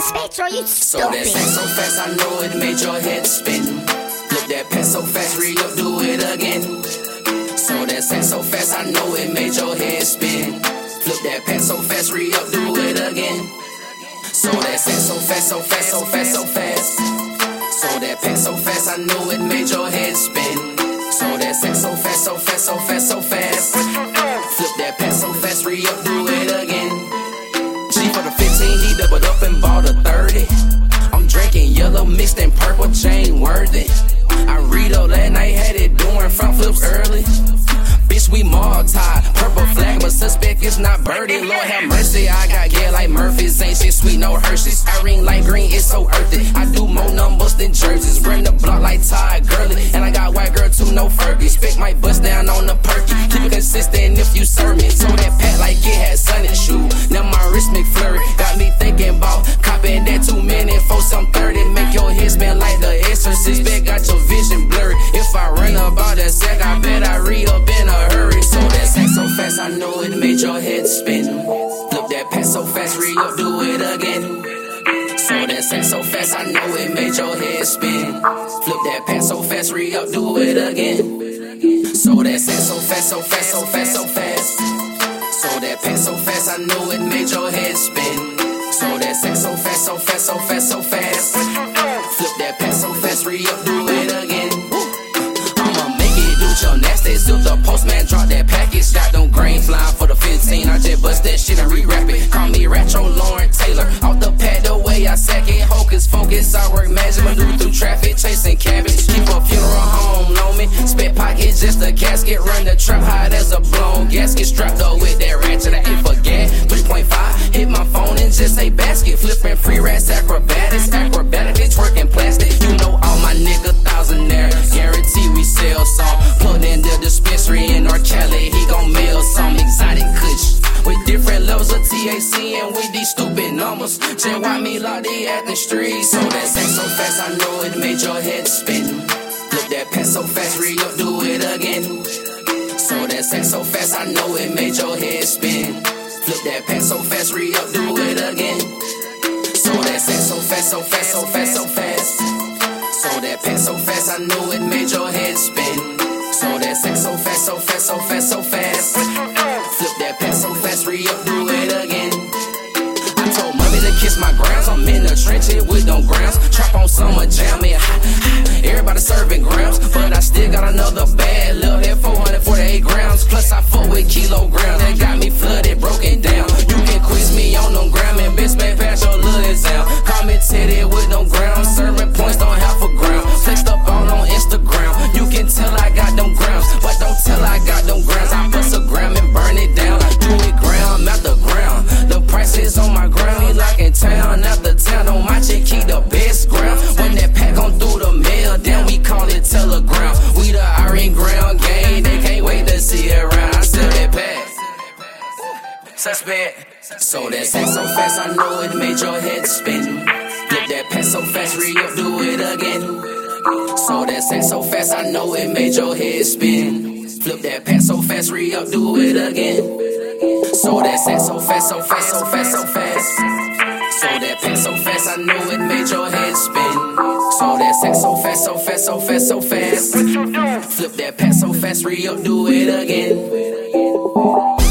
Spectro, you So that stupid. sex so fast, I know it made your head spin. Flip that pen so fast, re up, do it again. So that sex so fast, I know it made your head spin. Flip that pen so fast, re up, do it again. So that sex so fast, so fast, so fast, so fast. So that pen so fast, I know it made your head spin. So that sex so fast, so fast, so fast, so fast. It's not birdie. Lord have mercy, I got gal like Murphy's, ain't shit sweet, no Hershey's. I ring like green, it's so earthy. I do more numbers than jerseys, bring the block like Todd Gurley. And I got white girl too, no Fergie. Spit my bust down on the perky. Keep it consistent if you serve me. So made your head spin. Flip that pass so fast, re up, do it again. So that sex so fast, I know it made your head spin. Flip that pass so fast, re up, do it again. So that sex so fast, so fast, so fast, so fast. So that pass so fast, I know it made your head spin. So that sex so fast, so fast, so fast, so fast. Flip that pass so fast, re up, do it again. I'ma make it do your nasty. Still the postman drop that package. Got them green flying 15. I just bust that shit and re-rap it. Call me Retro Lauren Taylor. Off the pad the way I sack it. Hocus focus, I work magic. Maneuver through traffic, chasing cabbage. Keep a funeral home on me. Spit pocket, just a casket. Run the trap hot as a blown gasket. Strapped up with that ratchet. I ain't forget. 3.5. Hit my phone and just say basket. Flipping free rats, acrobatics. Acrobatic, they twerking plastic. You know all my nigga thousandaire. Guarantee dispensary in North Cali. He gon' mail some exotic kush. With different levels of THC and with these stupid numbers. Just why me like they at the streets. So that sex so fast, I know it made your head spin. Flip that pen so fast, re up, do it again. So that sex so fast, I know it made your head spin. Flip that pen so fast, re up, do it again. So that sex so fast, so fast, so fast, so fast. So that pen so fast, I know it made your head spin. So that sex so fast, so fast, so fast, so fast. Flip that pen so fast, re up, do it again. I told mommy to kiss my grounds. I'm in the trenches with them grounds. Trap on summer jam, yeah. Everybody serving grams, but I still got another bad little head 448 grams. Plus I fuck with kilograms. That got call it telegram. We the iron ground gang, they can't wait to see it around. I sell that pack. Suspect. So that sex so fast, I know it made your head spin. Flip that pen so fast, re up, do it again. So that sex so fast, I know it made your head spin. Flip that pen so fast, re up, do it again. So that sex so fast, so fast, so fast, so fast. So that pen fast, so fast, so fast. Flip that pen so fast, re up, do it again.